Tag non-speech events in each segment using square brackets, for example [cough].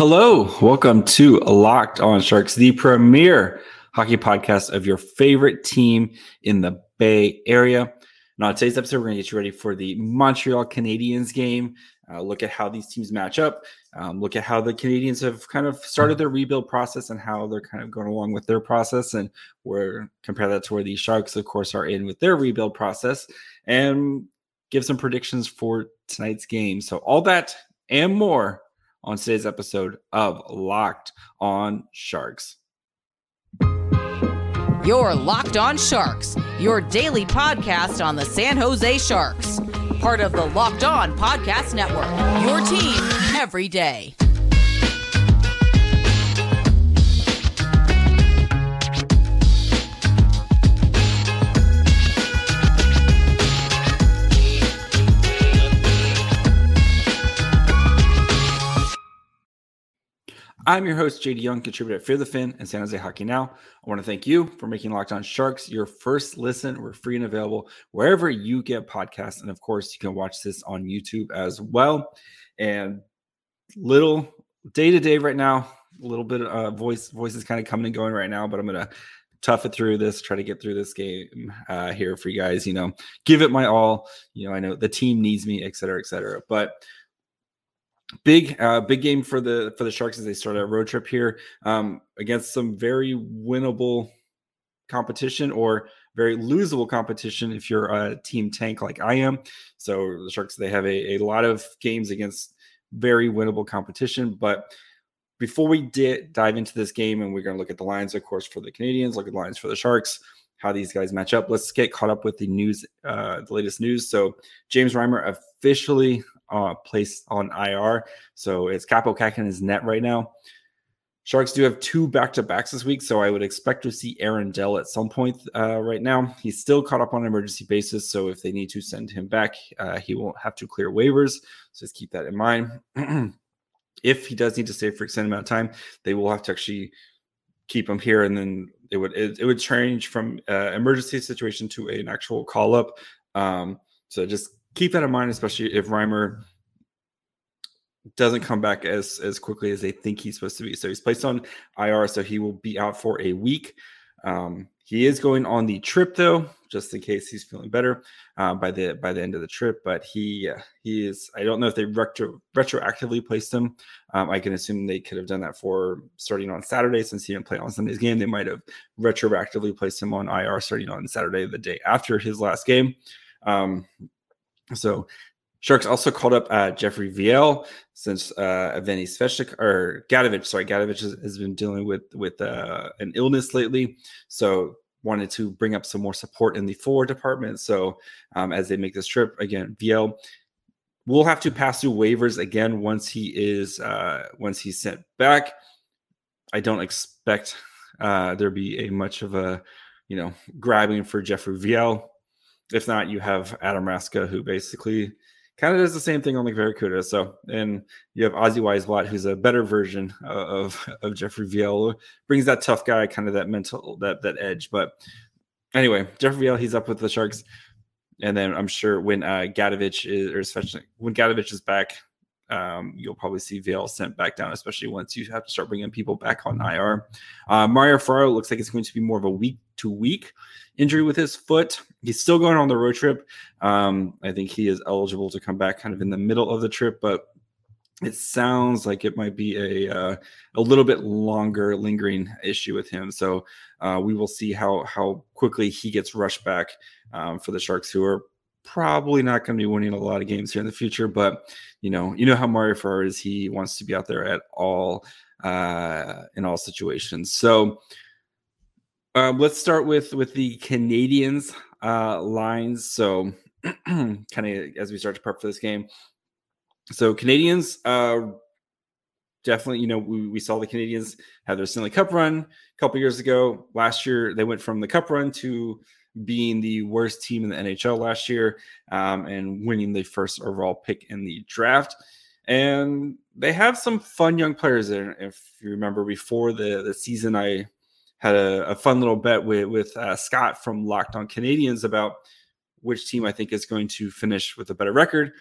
Hello, welcome to Locked On Sharks, the premier hockey podcast of your favorite team in the Bay Area. Now, on today's episode, we're going to get you ready for the Montreal Canadiens game. Uh, look at how these teams match up. Um, look at how the Canadians have kind of started their rebuild process and how they're kind of going along with their process. And we're compare that to where the Sharks, of course, are in with their rebuild process and give some predictions for tonight's game. So, all that and more on today's episode of Locked On Sharks. You're Locked On Sharks, your daily podcast on the San Jose Sharks, part of the Locked On Podcast Network. Your team every day. I'm your host, JD Young, contributor at Fear the Fin and San Jose Hockey Now. I want to thank you for making Locked On Sharks your first listen. We're free and available wherever you get podcasts. And of course, you can watch this on YouTube as well. And little day to day right now, a little bit of uh, voice voice is kind of coming and going right now, but I'm gonna tough it through this, try to get through this game uh, here for you guys. You know, give it my all. You know, I know the team needs me, et cetera, et cetera. But big uh big game for the for the sharks as they start a road trip here um against some very winnable competition or very losable competition if you're a team tank like i am. So the sharks they have a, a lot of games against very winnable competition but before we did dive into this game and we're going to look at the lines of course for the Canadians, look at the lines for the sharks how these guys match up let's get caught up with the news uh the latest news. So james reimer officially uh, placed on IR. So it's Kaapo Kähkönen's net right now. Sharks do have two back to backs this week, so I would expect to see Aaron Dell at some point uh, right now. He's still caught up on an emergency basis, so if they need to send him back, uh, he won't have to clear waivers. So just keep that in mind. [clears throat] if he does need to stay for extended amount of time, they will have to actually keep him here, and then it would it, it would change from uh, emergency situation to an actual call up. Um, so just keep that in mind, especially if Reimer doesn't come back as as quickly as they think he's supposed to be. So he's placed on IR, so he will be out for a week. Um, he is going on the trip though, just in case he's feeling better uh, by the by the end of the trip. But he uh, he is. I don't know if they retro retroactively placed him. Um, I can assume they could have done that for starting on Saturday since he didn't play on Sunday's game. They might have retroactively placed him on IR starting on Saturday, the day after his last game. Um, so Sharks also called up uh, Jeffrey Viel since uh, Evgeny Svechnik or Gadjovich. Sorry, Gadjovich has, has been dealing with with uh, an illness lately, so wanted to bring up some more support in the forward department. So um, as they make this trip again, Viel will have to pass through waivers again once he is uh, once he's sent back. I don't expect uh, there be a much of a you know grabbing for Jeffrey Viel if not, you have Adam Raska, who basically kind of does the same thing on McVercuda. So, and you have Ozzy Wiesblatt, who's a better version of of Jeffrey Viel, brings that tough guy, kind of that mental that that edge. But anyway, Jeffrey Viel, he's up with the Sharks, and then I'm sure when uh, Gadjovich is or especially when Gadjovich is back, um, you'll probably see Viel sent back down, especially once you have to start bringing people back on IR. Uh, Mario Ferraro looks like it's going to be more of a week to week injury with his foot. He's still going on the road trip. Um, I think he is eligible to come back kind of in the middle of the trip, but it sounds like it might be a uh, a little bit longer lingering issue with him. So uh, we will see how how quickly he gets rushed back um, for the Sharks, who are probably not going to be winning a lot of games here in the future. But you know, you know how Mario Ferraro is. He wants to be out there at all uh, in all situations. So um, let's start with with the Canadians uh, lines. So [clears throat] kind of as we start to prep for this game. So Canadians Uh, definitely, you know, we, we saw the Canadians have their Stanley Cup run a couple years ago. Last year, they went from the Cup run to being the worst team in the NHL last year um, and winning the first overall pick in the draft. And they have some fun young players there. If you remember before the, the season, I had a, a fun little bet with, with uh, Scott from Locked on Canadiens about which team I think is going to finish with a better record.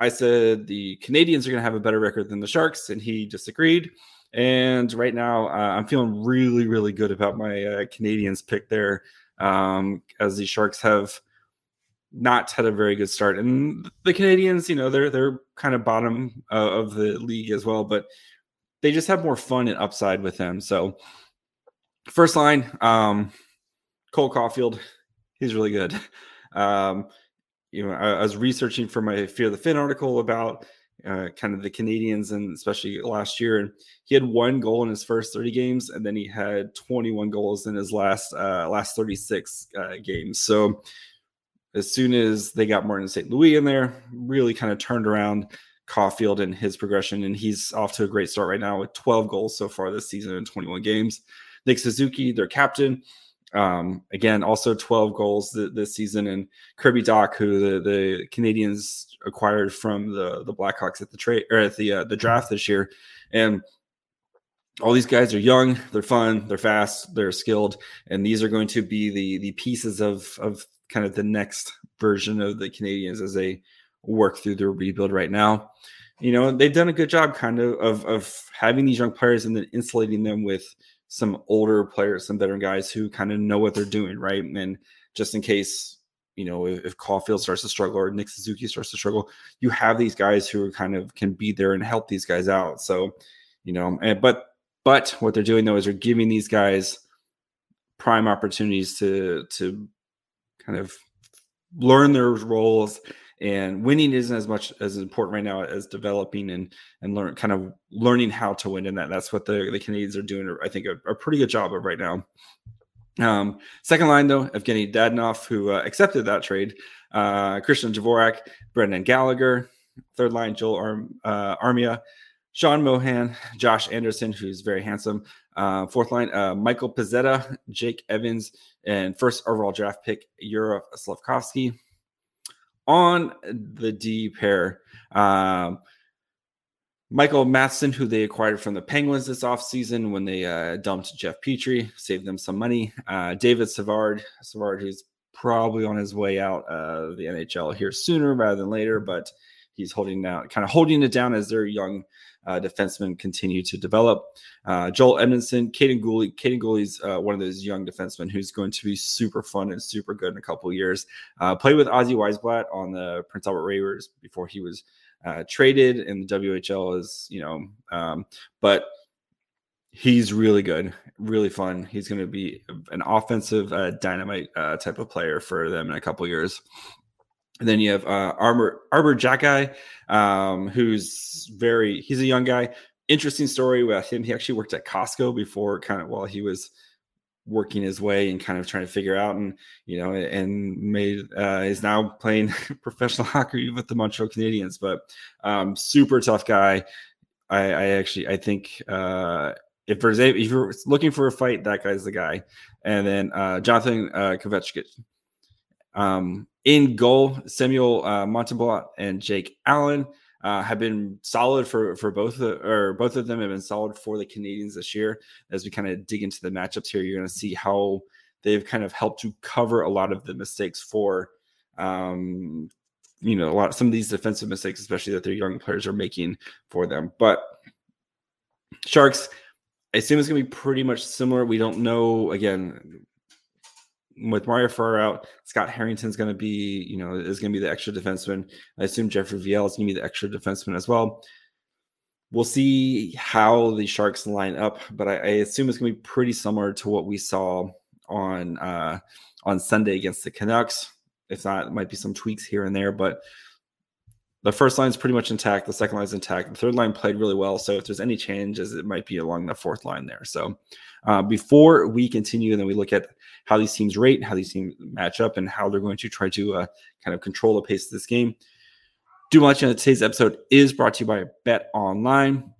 I said the Canadians are going to have a better record than the Sharks, and he disagreed. And right now, uh, I'm feeling really, really good about my uh, Canadians pick there, um, as the Sharks have not had a very good start. And the Canadians, you know, they're they're kind of bottom uh, of the league as well, but they just have more fun and upside with them. So, first line, um, Cole Caufield, he's really good. [laughs] Um, you know, I, I, was researching for my Fear the Fin article about uh, kind of the Canadians and especially last year, and he had one goal in his first 30 games, and then he had 21 goals in his last uh, last 36 uh, games. So as soon as they got Martin St. Louis in there, really kind of turned around Caufield and his progression, and he's off to a great start right now with 12 goals so far this season in 21 games. Nick Suzuki, their captain, um, again, also 12 goals th- this season. And Kirby Dach, who the, the Canadians acquired from the, the Blackhawks at the trade or at the uh, the draft this year. And all these guys are young, they're fun, they're fast, they're skilled, and these are going to be the the pieces of of kind of the next version of the Canadians as they work through their rebuild right now. You know, they've done a good job kind of of, of having these young players and then insulating them with some older players, some veteran guys who kind of know what they're doing, right? And just in case, you know, if, if Caufield starts to struggle or Nick Suzuki starts to struggle, you have these guys who are kind of can be there and help these guys out. So, you know, and but but what they're doing though is they're giving these guys prime opportunities to to kind of learn their roles. And winning isn't as much as important right now as developing and and learn kind of learning how to win and that. That's what the, the canadians are doing i think a, a pretty good job of right now um, second line though evgeny dadonov who uh, accepted that trade uh, christian dvorak brendan gallagher third line joel Arm, uh, armia sean monahan josh anderson who's very handsome uh, fourth line uh, michael pezzetta jake evans and first overall draft pick Juraj Slafkovsky on the D pair. Um, Michael Matheson, who they acquired from the Penguins this offseason when they uh, dumped Jeff Petry, saved them some money. Uh, David Savard, Savard, who's probably on his way out of the NHL here sooner rather than later, but he's holding down, kind of holding it down as their young uh, defensemen continue to develop. Uh, Joel Edmondson, Kaiden Guhle. Kaiden Guhle's uh, one of those young defensemen who's going to be super fun and super good in a couple years. Uh, played with Ozzy Wiesblatt on the Prince Albert Raiders before he was uh, traded in the WHL. Is you know, um, but he's really good, really fun. He's going to be an offensive uh, dynamite uh, type of player for them in a couple years. And then you have uh, Arbor Arber Xhekaj, um, who's very he's a young guy. Interesting story with him. He actually worked at Costco before, kind of while he was working his way and kind of trying to figure out, and you know, and made uh, is now playing [laughs] professional hockey with the Montreal Canadiens. But um, super tough guy. I, I actually I think uh, if there's a, if you're looking for a fight, that guy's the guy. And then uh, Jonathan uh, Kovacevic. Um, in goal, Samuel uh, Montembeault and Jake Allen uh, have been solid for for both of, or both of them have been solid for the Canadians this year. As we kind of dig into the matchups here, you're going to see how they've kind of helped to cover a lot of the mistakes for um, you know a lot some of these defensive mistakes, especially that their young players are making for them. But Sharks, I assume it's going to be pretty much similar. We don't know again with Mario Ferraro out, Scott Harrington's going to be, you know, is going to be the extra defenseman. I assume Jeffrey Viel is going to be the extra defenseman as well. We'll see how the Sharks line up, but I, I assume it's going to be pretty similar to what we saw on uh, on Sunday against the Canucks. If not, it might be some tweaks here and there, but the first line is pretty much intact. The second line is intact. The third line played really well. So if there's any changes, it might be along the fourth line there. So uh, before we continue, and then we look at how these teams rate, how these teams match up, and how they're going to try to uh, kind of control the pace of this game. Do much today's episode is brought to you by Bet Online.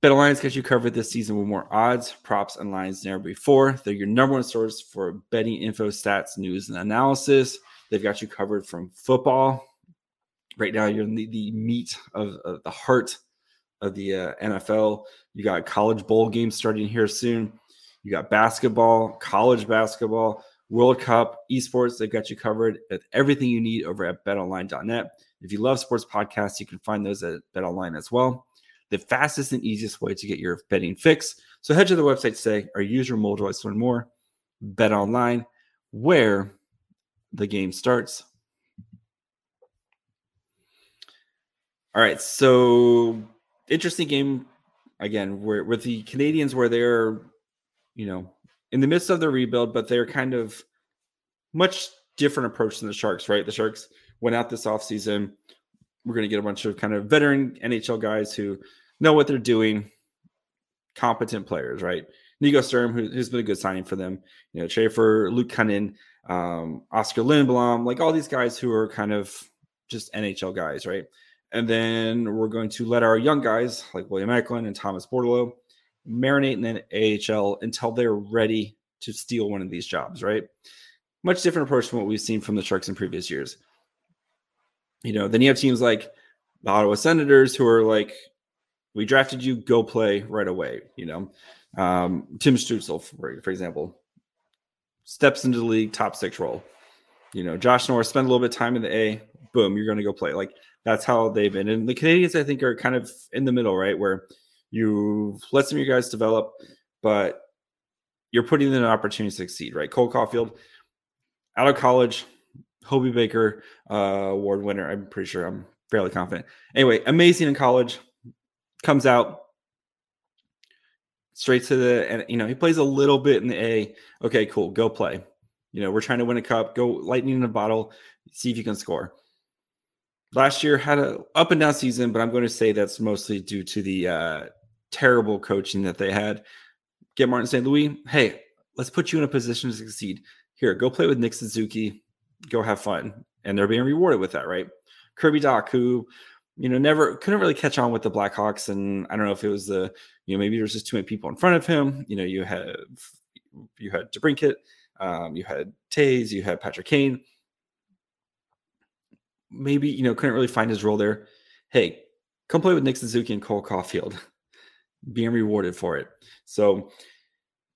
Bet has got you covered this season with more odds, props, and lines than ever before. They're your number one source for betting info, stats, news, and analysis. They've got you covered from football right now you're in the, the meat of, of, the heart of the uh, NFL. You got college bowl games starting here soon. You got basketball, college basketball, World Cup, esports. They've got you covered with everything you need over at betonline.net. If you love sports podcasts, you can find those at betonline as well. The fastest and easiest way to get your betting fix. So head to the website today or use your mobile device to learn more. Bet Online, where the game starts. All right, so interesting game again. Where with the Canadians, where they're, you know, in the midst of the rebuild, but they're kind of much different approach than the Sharks, right? The Sharks went out this offseason. We're going to get a bunch of kind of veteran NHL guys who know what they're doing, competent players, right? Nico Sturm, who, has been a good signing for them. You know, Schaefer, Luke Kunin, um, Oskar Lindblom, like all these guys who are kind of just NHL guys, right? And then we're going to let our young guys like William Eklund and Thomas Bordeleau marinate in the AHL until they're ready to steal one of these jobs, right? Much different approach from what we've seen from the Sharks in previous years. You know, then you have teams like the Ottawa Senators who are like, we drafted you, go play right away. You know, um, Tim Stützle, for, for example, steps into the league, top six role. You know, Josh Norris spend a little bit of time in the A, boom, you're going to go play. Like that's how they've been. And the Canadians, I think, are kind of in the middle, right? Where you let some of your guys develop, but you're putting them an opportunity to succeed, right? Cole Caufield, out of college, Hobey Baker uh, award winner. I'm pretty sure. I'm fairly confident. Anyway, amazing in college. Comes out straight to the and you know he plays a little bit in the A. Okay, cool. Go play. You know we're trying to win a cup. Go lightning in a bottle. See if you can score last year had a up and down season, but I'm going to say that's mostly due to the uh, terrible coaching that they had. Get Martin St. Louis. Hey, let's put you in a position to succeed. Here, go play with Nick Suzuki. Go have fun, and they're being rewarded with that, right? Kirby Dach, who you know never couldn't really catch on with the Blackhawks, and I don't know if it was the you know maybe there was just too many people in front of him. You know, you had you had DeBrincat, um, you had Toews, you had Patrick Kane maybe you know couldn't really find his role there. Hey, come play with Nick Suzuki and Cole Caufield, being rewarded for it. So,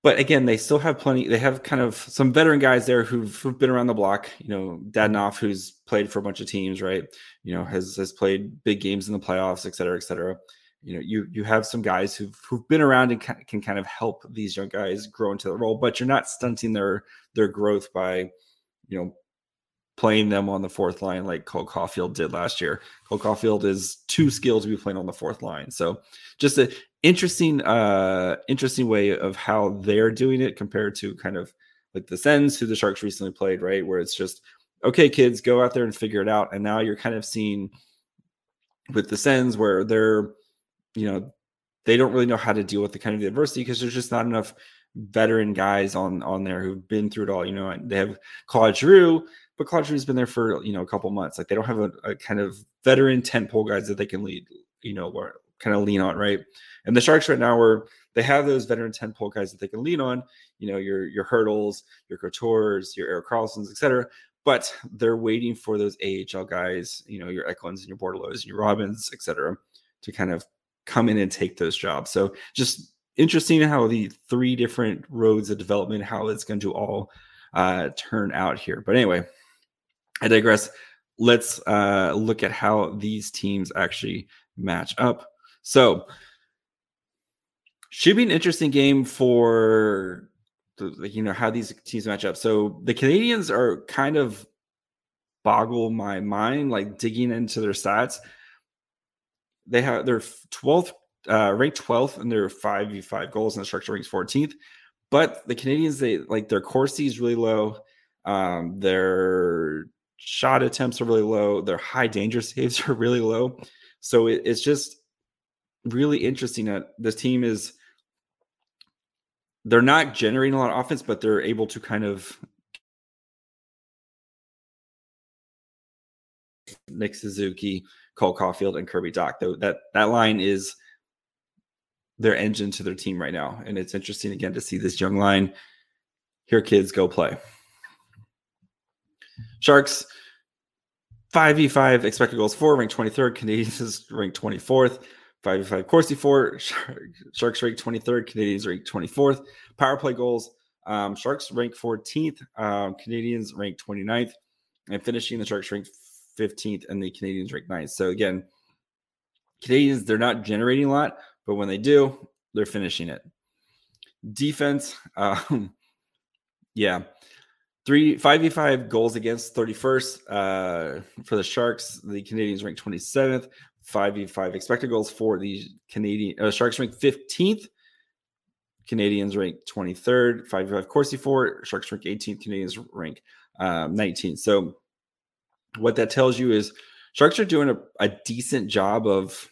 but again, they still have plenty. They have kind of some veteran guys there who've, who've been around the block. You know, Dadonov, who's played for a bunch of teams, right? You know, has has played big games in the playoffs, et cetera, et cetera. You know, you you have some guys who've who've been around and can, can kind of help these young guys grow into the role, but you're not stunting their their growth by, you know, playing them on the fourth line like Cole Caufield did last year. Cole Caufield is too skilled to be playing on the fourth line. So just an interesting, uh, interesting way of how they're doing it compared to kind of like the Sens who the Sharks recently played, right? Where it's just, okay, kids, go out there and figure it out. And now you're kind of seeing with the Sens where they're, you know, they don't really know how to deal with the kind of the adversity because there's just not enough veteran guys on on there who've been through it all. You know, they have Claude Giroux, but Claude Giroux's been there for you know a couple months. Like they don't have a, a kind of veteran tent pole guys that they can lead, you know, or kind of lean on, right? And the Sharks right now where they have those veteran tent pole guys that they can lean on, you know, your your Hertls, your Coutures, your Erik Karlssons, etc. But they're waiting for those AHL guys, you know, your Eklunds and your Bordeleaus and your Robins, etc., to kind of come in and take those jobs. So just interesting how the three different roads of development, how it's going to all uh, turn out here. But anyway, I digress. Let's uh, look at how these teams actually match up. So, should be an interesting game for the, you know how these teams match up. So the Canadians are kind of boggle my mind, like digging into their stats. They have their 12th uh, ranked 12th and their 5v5 goals, and the structure ranks 14th. But the Canadians, they like their Corsi is really low. Um, their shot attempts are really low. Their high danger saves [laughs] are really low. So it, it's just really interesting that this team is they're not generating a lot of offense, but they're able to kind of Nick Suzuki, Cole Caufield, and Kirby Dach. Though that that line is their engine to their team right now, and it's interesting again to see this young line. Here, kids, go play. Sharks, 5v5 expected goals for, ranked 23rd. Canadians ranked 24th. 5v5 Corsi for, [laughs] Sharks ranked 23rd. Canadians ranked 24th. Power play goals, um, Sharks ranked 14th. Um, Canadiens ranked 29th. And finishing, the Sharks ranked 15th, and the Canadians ranked ninth. So again, Canadians, they're not generating a lot, but when they do, they're finishing it. Defense, [laughs] um, yeah, three five v five goals against 31st uh, for the Sharks. The Canadians ranked 27th. Five v five expected goals for the Canadian uh, Sharks rank 15th. Canadians rank 23rd. Five v five Corsi for Sharks rank 18th. Canadians rank um, 19th. So what that tells you is Sharks are doing a, a decent job of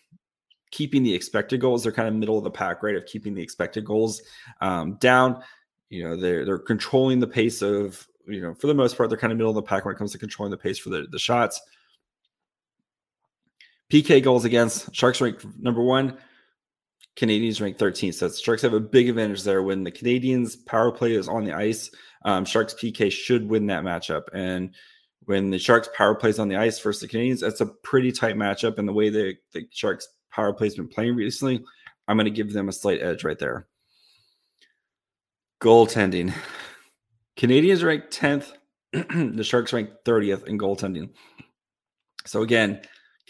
keeping the expected goals. They're kind of middle of the pack, right? Of keeping the expected goals um, down. You know, they're they're controlling the pace of, you know, for the most part, they're kind of middle of the pack when it comes to controlling the pace for the, the shots. PK goals against Sharks rank number one, Canadians rank 13th. So Sharks have a big advantage there. When the Canadians power play is on the ice, um, Sharks PK should win that matchup. And when the Sharks power plays on the ice versus the Canadians, that's a pretty tight matchup. And the way the, the Sharks power play has been playing recently, I'm going to give them a slight edge right there. Goaltending. Canadians ranked 10th. [clears throat] the Sharks ranked 30th in goaltending. So again,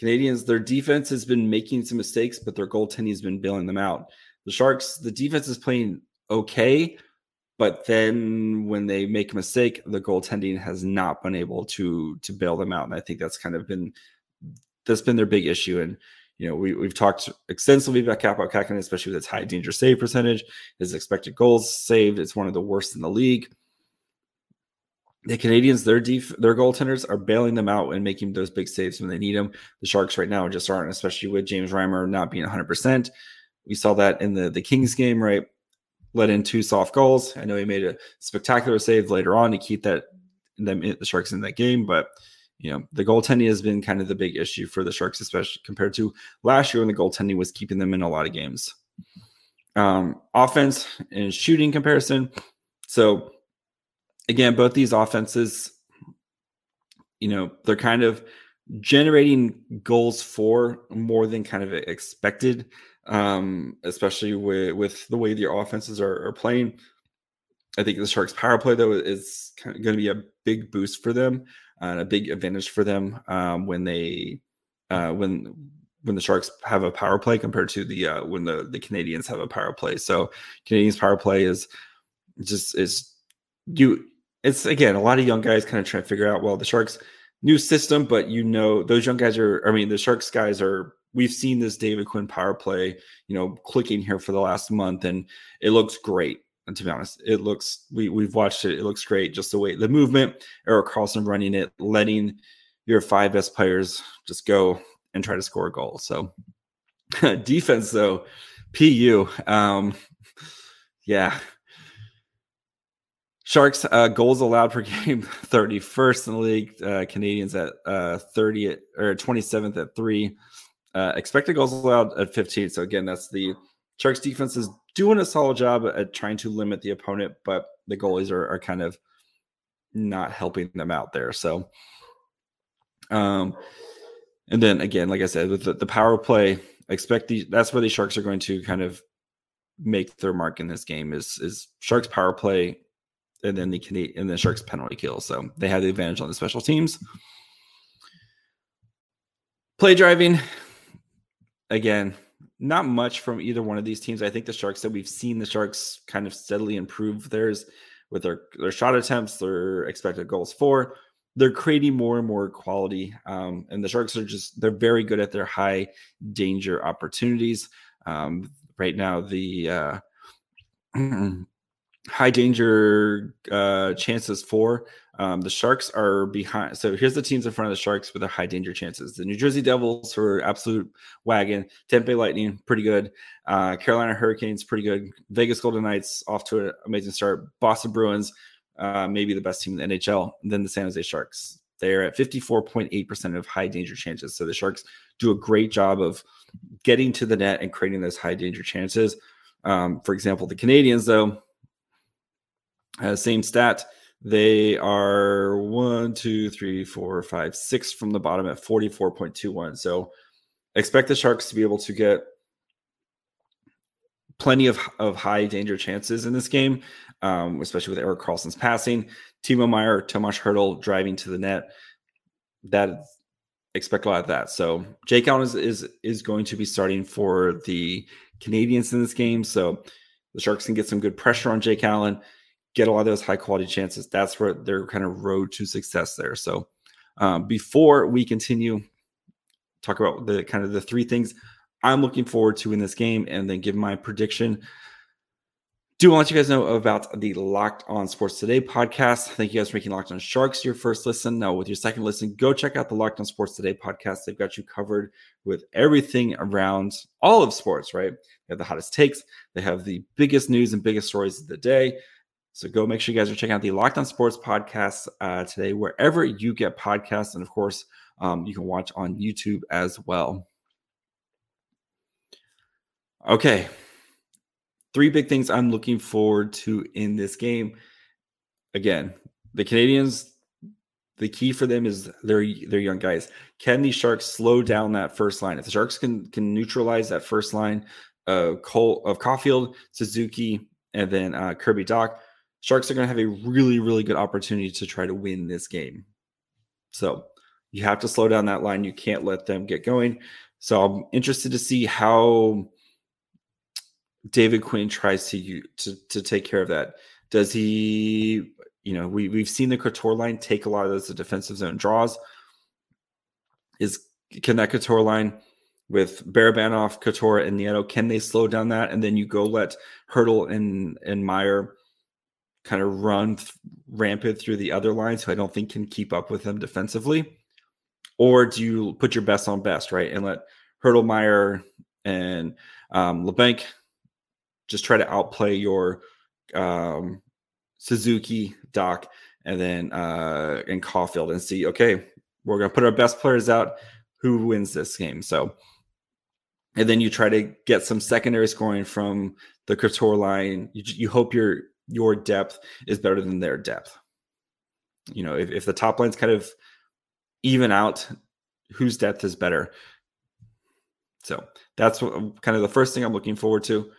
Canadiens, their defense has been making some mistakes, but their goaltending has been bailing them out. The Sharks, the defense is playing okay, but then when they make a mistake, the goaltending has not been able to to bail them out. And I think that's kind of been that's been their big issue. And you know, we, we've talked extensively about Kaapo Kähkönen, especially with its high danger save percentage, his expected goals saved. It's one of the worst in the league. The Canadians, their def- their goaltenders are bailing them out and making those big saves when they need them. The Sharks right now just aren't, especially with James Reimer not being 100%. We saw that in the, the Kings game, right? let in two soft goals. I know he made a spectacular save later on to keep that them the Sharks in that game, but you know the goaltending has been kind of the big issue for the Sharks, especially compared to last year when the goaltending was keeping them in a lot of games. Um, offense and shooting comparison. So again, both these offenses, you know, they're kind of generating goals for more than kind of expected um, especially with with the way their offenses are, are playing. I think the Sharks' power play though is kind of going to be a big boost for them and a big advantage for them um, when they uh, when when the Sharks have a power play compared to the uh, when the the Canadiens have a power play. So Canadians' power play is just is you. It's again a lot of young guys kind of trying to figure out well the Sharks new system, but you know those young guys are. I mean the Sharks guys are we've seen this David Quinn power play, you know, clicking here for the last month, and it looks great. And to be honest, it looks we we've watched it. It looks great. Just the way the movement, Erik Karlsson running it, letting your five best players just go and try to score a goal. So [laughs] defense though, PU, um, yeah. Sharks uh, goals allowed per [laughs] game, 31st in the league. Uh, Canadiens at uh, 30th or 27th at three. Uh, expected goals allowed at 15. So again, that's the Sharks defense is doing a solid job at trying to limit the opponent, but the goalies are, are kind of not helping them out there. So, um, and then again, like I said, with the, the power play, expect the that's where the Sharks are going to kind of make their mark in this game is is Sharks power play and then the Canadian and the Sharks penalty kill. So they have the advantage on the special teams. Play driving, again, not much from either one of these teams. I think the Sharks that we've seen the Sharks kind of steadily improve theirs with their their shot attempts, their expected goals for. They're creating more and more quality, um, and the Sharks are just they're very good at their high danger opportunities. Um, right now, the uh, [clears throat] high danger uh, chances for um, the Sharks are behind. So here's the teams in front of the Sharks with their high danger chances: the New Jersey Devils, are absolute wagon; Tampa Lightning, pretty good; uh, Carolina Hurricanes, pretty good; Vegas Golden Knights, off to an amazing start; Boston Bruins, uh, maybe the best team in the NHL; then the San Jose Sharks. They're at 54.8% of high danger chances. So the Sharks do a great job of getting to the net and creating those high danger chances. Um, for example, the Canadians, though, uh, same stat. They are one, two, three, four, five, six from the bottom at 44.21. So expect the Sharks to be able to get plenty of, of high danger chances in this game, um, especially with Erik Karlsson's passing. Timo Meier, Tomas Hertl driving to the net. That expect a lot of that. So Jake Allen is is is going to be starting for the Canadians in this game. So the Sharks can get some good pressure on Jake Allen, get a lot of those high quality chances. That's where their kind of road to success there. So um, before we continue, talk about the kind of the three things I'm looking forward to in this game, and then give my prediction do want you guys know about the Locked On Sports Today podcast. Thank you guys for making Locked On Sharks your first listen. Now, with your second listen, go check out the Locked On Sports Today podcast. They've got you covered with everything around all of sports, right? They have the hottest takes, they have the biggest news and biggest stories of the day. So go make sure you guys are checking out the Locked On Sports podcast uh, today, wherever you get podcasts. And of course, um, you can watch on YouTube as well. Okay, three big things I'm looking forward to in this game. Again, the Canadians, the key for them is they're they're young guys. Can these Sharks slow down that first line? If the Sharks can can neutralize that first line uh, Cole of Caufield, Suzuki, and then uh, Kirby Dach, Sharks are going to have a really really good opportunity to try to win this game. So you have to slow down that line. You can't let them get going. So I'm interested to see how David Quinn tries to to to take care of that. Does he? You know, we we've seen the Couture line take a lot of those defensive zone draws. Is can that Couture line with Barabanov, Couture, and Nieto, can they slow down that? And then you go let Hertl and and Meier kind of run th- rampant through the other lines who I don't think can keep up with them defensively? Or do you put your best on best, right? And let Hertl, Meier, and um, Labanc just try to outplay your um, Suzuki, Dach, and then uh, and Caufield and see, okay, we're going to put our best players out. Who wins this game? So, and then you try to get some secondary scoring from the Couture line. You, you hope your your depth is better than their depth. You know, if, if the top line's kind of even out, whose depth is better? So that's what, kind of the first thing I'm looking forward to.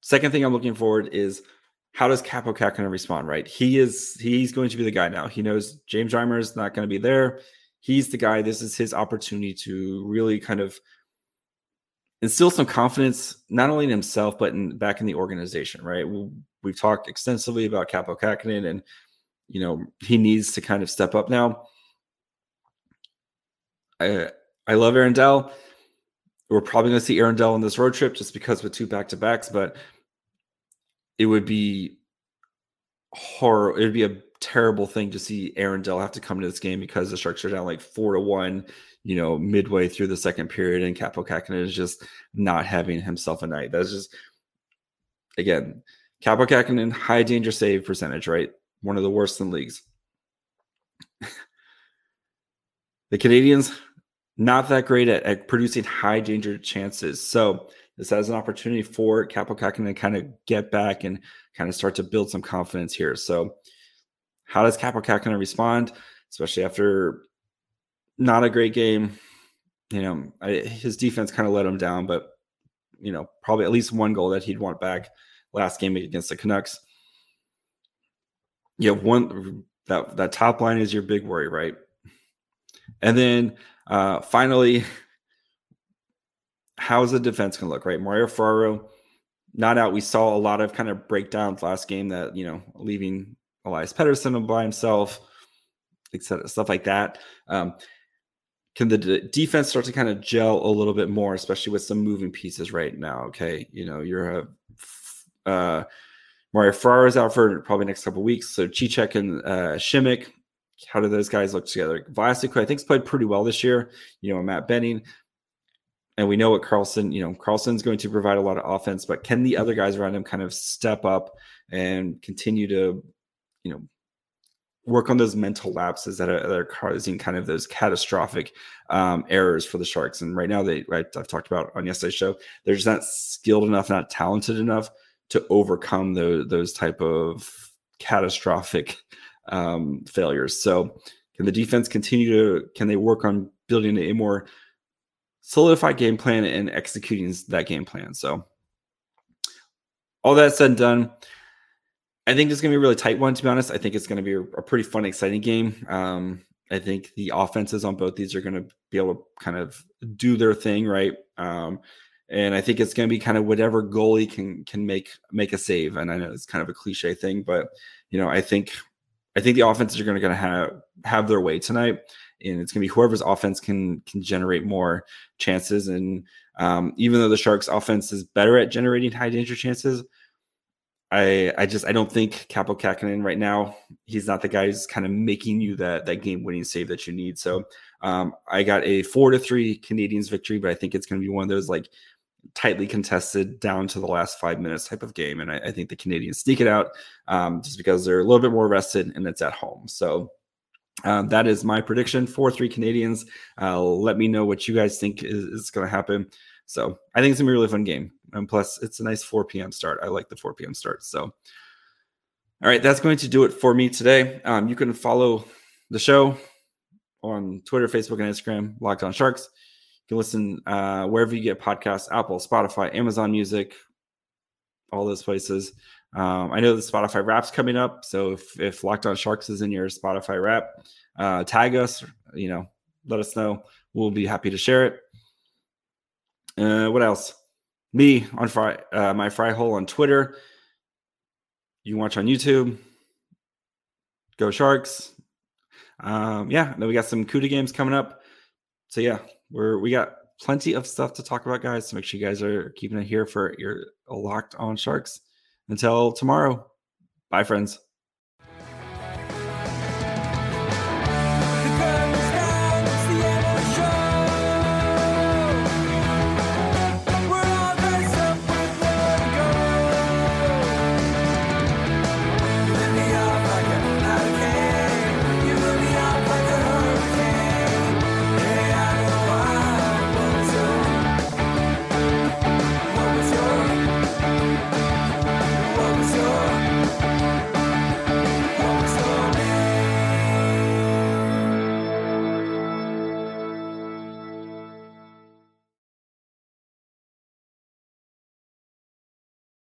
Second thing I'm looking forward is how does Kaapo Kähkönen respond? Right, he is he's going to be the guy now. He knows James Reimer is not going to be there. He's the guy. This is his opportunity to really kind of instill some confidence, not only in himself but in back in the organization. Right, we, we've talked extensively about Kaapo Kähkönen, and you know he needs to kind of step up now. I I love Aaron Dell. We're probably going to see Aaron Dell on this road trip just because with two back to backs, but it would be horror. It would be a terrible thing to see Aaron Dell have to come to this game because the Sharks are down like four to one, you know, midway through the second period, and Kaapo Kähkönen is just not having himself a night. That's just again, Kaapo Kähkönen high danger save percentage, right? One of the worst in leagues. [sighs] the Canadians, not that great at, at producing high danger chances. So this has an opportunity for Kaapo Kähkönen to kind of get back and kind of start to build some confidence here. So how does Kaapo Kähkönen respond, especially after not a great game? You know, I, his defense kind of let him down, but you know, probably at least one goal that he'd want back last game against the Canucks. Yeah, one that that top line is your big worry, right? And then uh, finally, [laughs] how's the defense to look, right? Mario Ferraro not out. We saw a lot of kind of breakdowns last game that, you know, leaving Elias Pettersson by himself, etc., stuff like that. Um, can the d- defense start to kind of gel a little bit more, especially with some moving pieces right now? Okay, you know, you're a uh, Mario Ferraro is out for probably next couple weeks, so Cicek and uh, Simek how do those guys look together? Vlasic, I think's played pretty well this year. You know, Matt Benning, and we know what Karlsson. You know, Karlsson's going to provide a lot of offense, but can the other guys around him kind of step up and continue to, you know, work on those mental lapses that are, that are causing kind of those catastrophic um, errors for the Sharks? And right now, they right, I've talked about on yesterday's show, they're just not skilled enough, not talented enough to overcome those those type of catastrophic um, failures. So, can the defense continue to? Can they work on building a more solidified game plan and executing that game plan? So, all that said and done, I think it's going to be a really tight one. To be honest, I think it's going to be a, a pretty fun, exciting game. Um, I think the offenses on both these are going to be able to kind of do their thing, right? Um, and I think it's going to be kind of whatever goalie can can make make a save. And I know it's kind of a cliche thing, but you know, I think I think the offenses are going to have have their way tonight, and it's going to be whoever's offense can can generate more chances. And um, even though the Sharks' offense is better at generating high danger chances, I I just I don't think Kaapo Kähkönen right now. He's not the guy who's kind of making you that that game winning save that you need. So um, I got a four to three Canadians victory, but I think it's going to be one of those like tightly contested down to the last five minutes type of game. And I, I think the Canadians sneak it out um, just because they're a little bit more rested and it's at home. So um, that is my prediction for three Canadians. Uh, let me know what you guys think is, is going to happen. So I think it's gonna be a really fun game. And plus, it's a nice 4 p.m. start. I like the 4 p.m. start. So, all right, that's going to do it for me today. Um, you can follow the show on Twitter, Facebook, and Instagram, Locked On Sharks You can listen uh, wherever you get podcasts Apple, Spotify, Amazon Music, all those places. Um, I know the Spotify Wrap's coming up. So if, if Locked On Sharks is in your Spotify Wrap, uh, tag us, you know, let us know. We'll be happy to share it. Uh, what else? Me on Fry, uh, my Fry Hole on Twitter. You can watch on YouTube. Go Sharks. Um, yeah, then we got some CUDA games coming up. So yeah, we're we got plenty of stuff to talk about, guys. So make sure you guys are keeping it here for your locked on sharks. Until tomorrow, bye, friends.